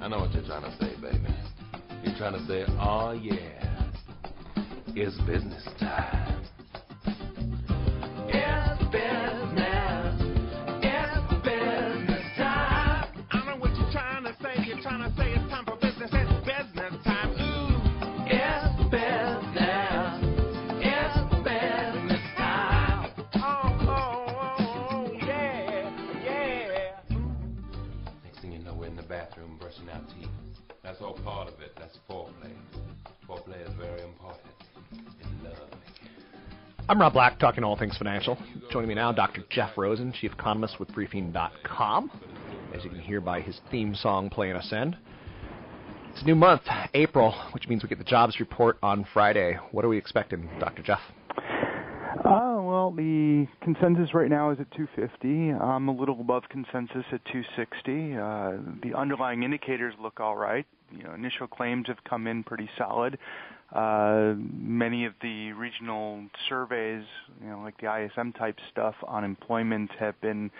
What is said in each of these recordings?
I know what you're trying to say, baby. You're trying to say, oh yeah, it's business time. It's business. I'm Rob Black, talking all things financial. Joining me now, Dr. Jeff Rosen, chief economist with Briefing.com. As you can hear by his theme song playing us in. It's a new month, April, which means we get the jobs report on Friday. What are we expecting, Dr. Jeff? Uh, well, the consensus right now is at 250. I'm a little above consensus at 260. Uh, the underlying indicators look all right. You know, initial claims have come in pretty solid. Uh, many of the regional surveys, you know, like the ISM type stuff on employment, have been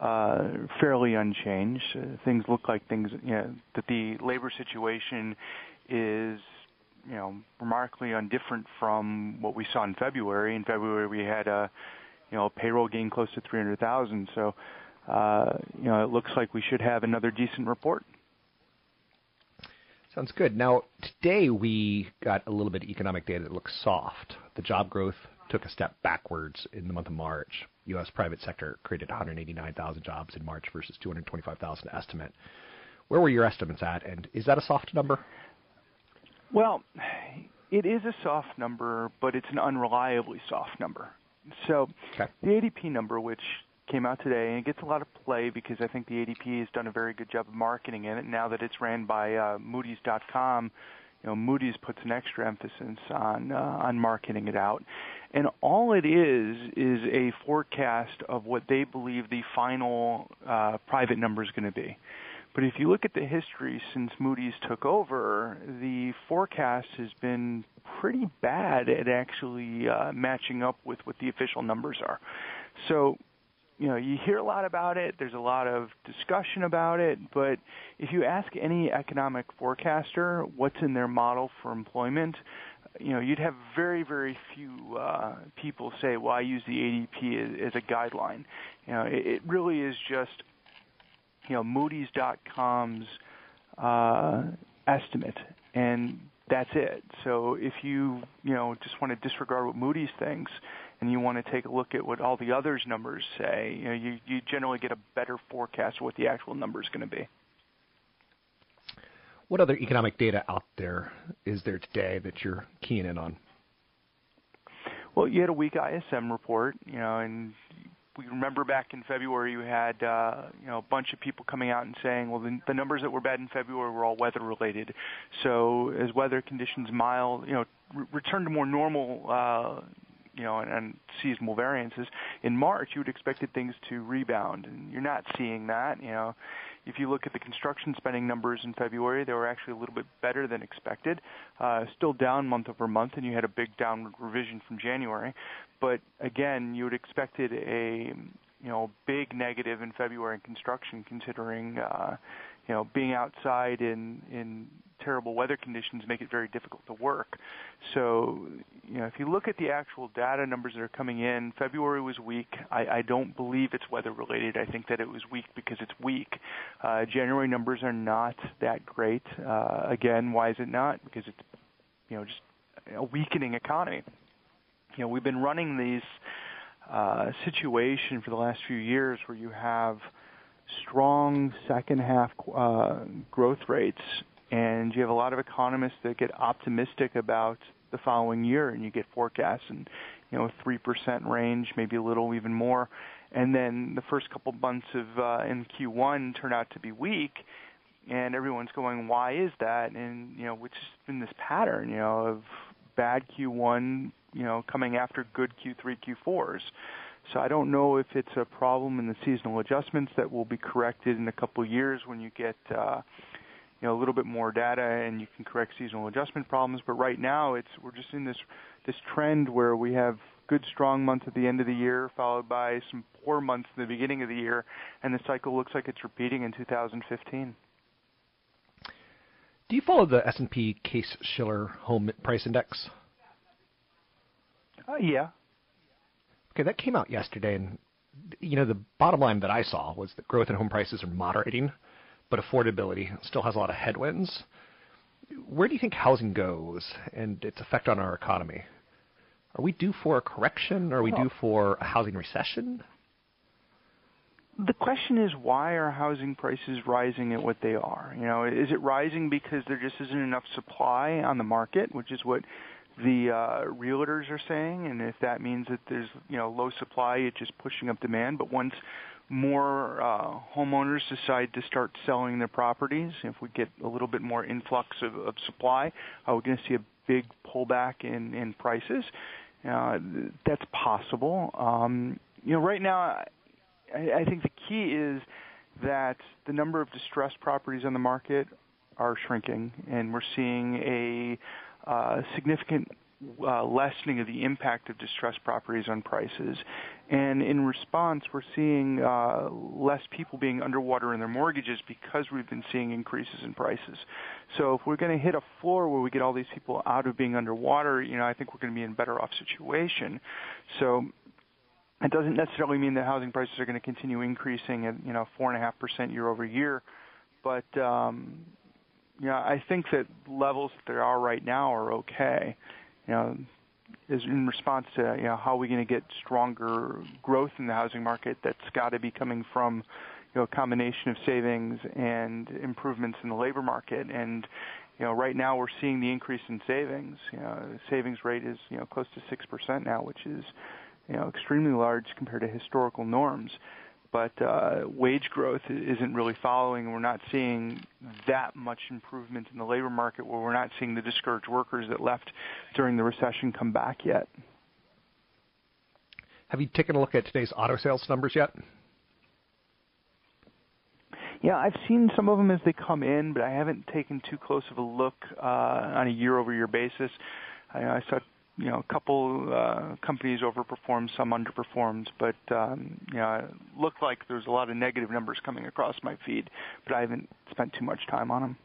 uh, fairly unchanged. Uh, things look like things, you know, that the labor situation is you know, remarkably undifferent from what we saw in February. In February, we had a, you know, a payroll gain close to 300,000. So, uh, you know, it looks like we should have another decent report. Sounds good. Now, today we got a little bit of economic data that looks soft. The job growth took a step backwards in the month of March. U.S. private sector created 189,000 jobs in March versus 225,000 estimate. Where were your estimates at, and is that a soft number? Well, it is a soft number, but it's an unreliably soft number. So Okay. the ADP number, which came out today, and it gets a lot of play because I think the ADP has done a very good job of marketing it. Now that it's ran by uh, Moody's.com, you know, Moody's puts an extra emphasis on uh, on marketing it out, and all it is is a forecast of what they believe the final uh, private number is going to be. But if you look at the history since Moody's took over, the forecast has been pretty bad at actually uh, matching up with what the official numbers are. So, you know, you hear a lot about it. There's a lot of discussion about it. But if you ask any economic forecaster what's in their model for employment, you know, you'd have very, very few uh, people say, "Well, I use the ADP as, as a guideline." You know, it, it really is just you know Moody's.com's uh, estimate, and that's it. So if you you know just want to disregard what Moody's thinks, and you want to take a look at what all the others numbers say, you know you you generally get a better forecast of what the actual number is going to be. What other economic data out there is there today that you're keying in on? Well, you had a weak ISM report, you know, and we remember back in February you had uh, you know a bunch of people coming out and saying, well, the, the numbers that were bad in February were all weather related. So as weather conditions mild, you know, re- return to more normal. Uh, you know, and, and seasonal variances. In March, you would expected things to rebound, and you're not seeing that. You know, if you look at the construction spending numbers in February, they were actually a little bit better than expected. Uh, still down month over month, and you had a big downward revision from January. But again, you would expected a you know big negative in February in construction, considering uh, you know being outside in in terrible weather conditions make it very difficult to work. So, you know, if you look at the actual data numbers that are coming in, February was weak. I, I don't believe it's weather related. I think that it was weak because it's weak. Uh, January numbers are not that great. Uh, again, why is it not? Because it's, you know, just a weakening economy. You know, we've been running these uh, situation for the last few years where you have strong second half uh, growth rates and you have a lot of economists that get optimistic about the following year, and you get forecasts in you know three percent range, maybe a little even more, and then the first couple months of uh, in Q1 turn out to be weak. and everyone's going, why is that? And you know, which has been this pattern, you know, of bad Q1, you know, coming after good Q3, Q4s. So I don't know if it's a problem in the seasonal adjustments that will be corrected in a couple of years when you get uh, you know a little bit more data and you can correct seasonal adjustment problems. But right now, it's we're just in this this trend where we have good strong months at the end of the year, followed by some poor months in the beginning of the year, and the cycle looks like it's repeating in 2015. Do you follow the S&P Case-Shiller Home Price Index? Uh, yeah. Okay, that came out yesterday, and you know the bottom line that I saw was that growth in home prices are moderating, but affordability still has a lot of headwinds. Where do you think housing goes and its effect on our economy? Are we due for a correction? Are we due for a housing recession? The question is why are housing prices rising at what they are? You know, is it rising because there just isn't enough supply on the market, which is what the uh, realtors are saying, and if that means that there's you know low supply, it's just pushing up demand. But once more uh, homeowners decide to start selling their properties, if we get a little bit more influx of, of supply, uh, we're going to see a big pullback in in prices. Uh, that's possible. Um, you know, right now, I, I think the key is that the number of distressed properties on the market are shrinking, and we're seeing a uh, significant uh, lessening of the impact of distressed properties on prices. And in response, we're seeing uh, less people being underwater in their mortgages because we've been seeing increases in prices. So if we're going to hit a floor where we get all these people out of being underwater, you know, I think we're going to be in a better off situation. So it doesn't necessarily mean that housing prices are going to continue increasing at you know four and a half percent year over year, but um, you know I think that levels that they are right now are okay. You know, is in response to you know how are we going to get stronger growth in the housing market that's got to be coming from you know a combination of savings and improvements in the labor market? And you know right now we're seeing the increase in savings. You know savings rate is you know close to 6% now which is you know extremely large compared to historical norms but uh, wage growth isn't really following, and we're not seeing that much improvement in the labor market where we're not seeing the discouraged workers that left during the recession come back yet. Have you taken a look at today's auto sales numbers yet? Yeah, I've seen some of them as they come in, but I haven't taken too close of a look uh, on a year-over-year basis. I, I saw you know, a couple uh, companies overperformed, some underperformed, but um, you know, it looked like there's a lot of negative numbers coming across my feed, but I haven't spent too much time on them.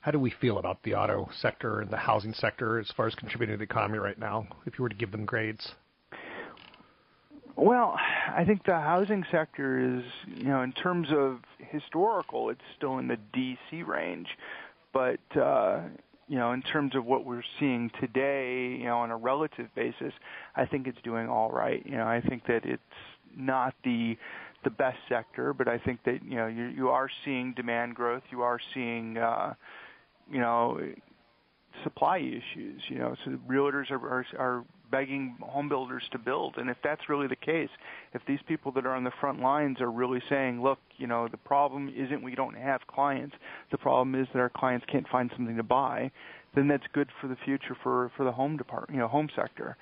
How do we feel about the auto sector and the housing sector as far as contributing to the economy right now, if you were to give them grades? Well, I think the housing sector is, you know, in terms of historical, it's still in the DC range, but uh, you know, in terms of what we're seeing today, you know, on a relative basis, I think it's doing all right. You know, I think that it's not the the best sector, but I think that you know you you are seeing demand growth. You are seeing uh, you know supply issues. You know, so realtors are are, are begging home builders to build. And if that's really the case, if these people that are on the front lines are really saying, look, you know, the problem isn't we don't have clients, the problem is that our clients can't find something to buy, then that's good for the future for for the home department, you know, home sector.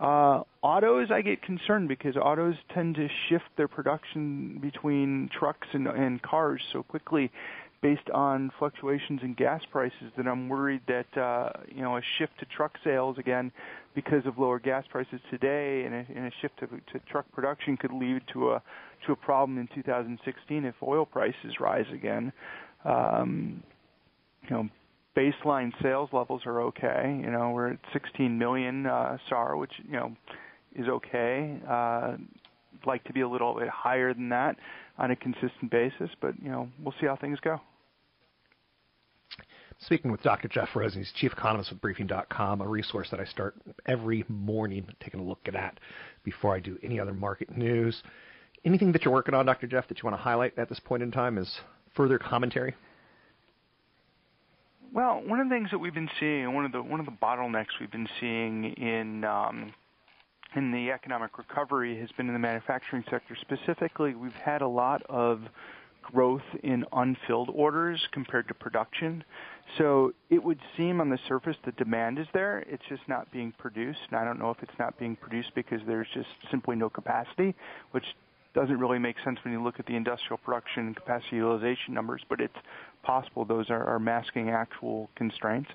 Uh, autos, I get concerned because autos tend to shift their production between trucks and, and cars so quickly based on fluctuations in gas prices that I'm worried that uh, you know a shift to truck sales again because of lower gas prices today and a, and a shift to, to truck production could lead to a to a problem in 2016 if oil prices rise again. Um, you know, baseline sales levels are okay. You know, we're at 16 million uh, SAR, which you know is okay. Uh, like to be a little bit higher than that on a consistent basis, but you know, we'll see how things go. Speaking with Dr. Jeff Rosen, he's chief economist with Briefing.com, a resource that I start every morning taking a look at that before I do any other market news. Anything that you're working on, Dr. Jeff, that you want to highlight at this point in time as further commentary? Well, one of the things that we've been seeing, one of the one of the bottlenecks we've been seeing in um, in the economic recovery has been in the manufacturing sector. Specifically, we've had a lot of growth in unfilled orders compared to production. So it would seem on the surface the demand is there. It's just not being produced. And I don't know if it's not being produced because there's just simply no capacity, which doesn't really make sense when you look at the industrial production and capacity utilization numbers, but it's possible those are, are masking actual constraints.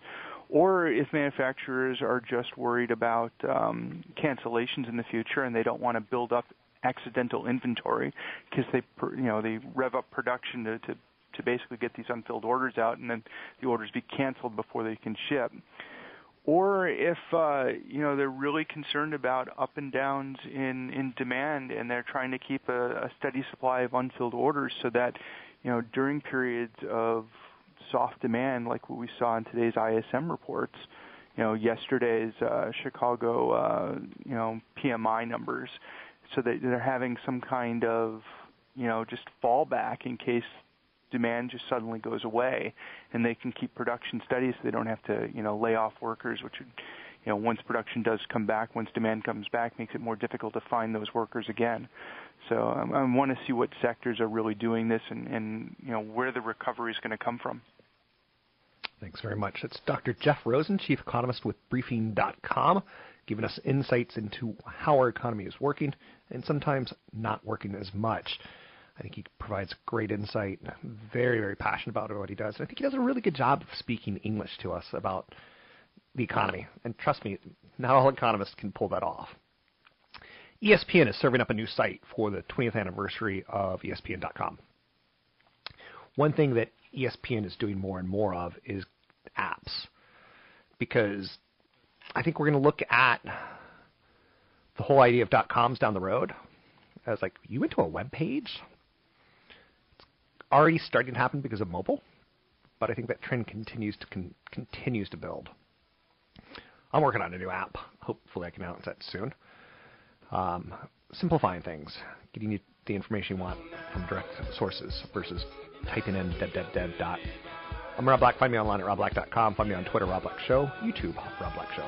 Or if manufacturers are just worried about um, cancellations in the future and they don't want to build up accidental inventory because they, you know, they rev up production to, to to basically get these unfilled orders out and then the orders be canceled before they can ship. Or if uh, you know they're really concerned about up and downs in in demand and they're trying to keep a, a steady supply of unfilled orders so that you know during periods of soft demand like what we saw in today's ISM reports you know yesterday's uh, Chicago uh, you know PMI numbers so that they're having some kind of you know just fallback in case demand just suddenly goes away and they can keep production steady so they don't have to you know lay off workers which would you know once production does come back once demand comes back makes it more difficult to find those workers again so um, I want to see what sectors are really doing this and, and you know where the recovery is going to come from Thanks very much. It's Dr. Jeff Rosen, Chief Economist with Briefing.com, giving us insights into how our economy is working and sometimes not working as much. I think he provides great insight. Very, very passionate about what he does. And I think he does a really good job of speaking English to us about the economy. And trust me, not all economists can pull that off. ESPN is serving up a new site for the 20th anniversary of ESPN.com. One thing that ESPN is doing more and more of is apps. Because I think we're going to look at the whole idea of .coms down the road as like, you went to a web page? Already starting to happen because of mobile, but I think that trend continues to con- continues to build. I'm working on a new app. Hopefully, I can announce that soon. Um, simplifying things, getting you the information you want from direct sources versus typing in dead dead dead dot. I'm Rob Black. Find me online at robblack.com. Find me on Twitter, Rob Black Show, YouTube, Rob Black Show.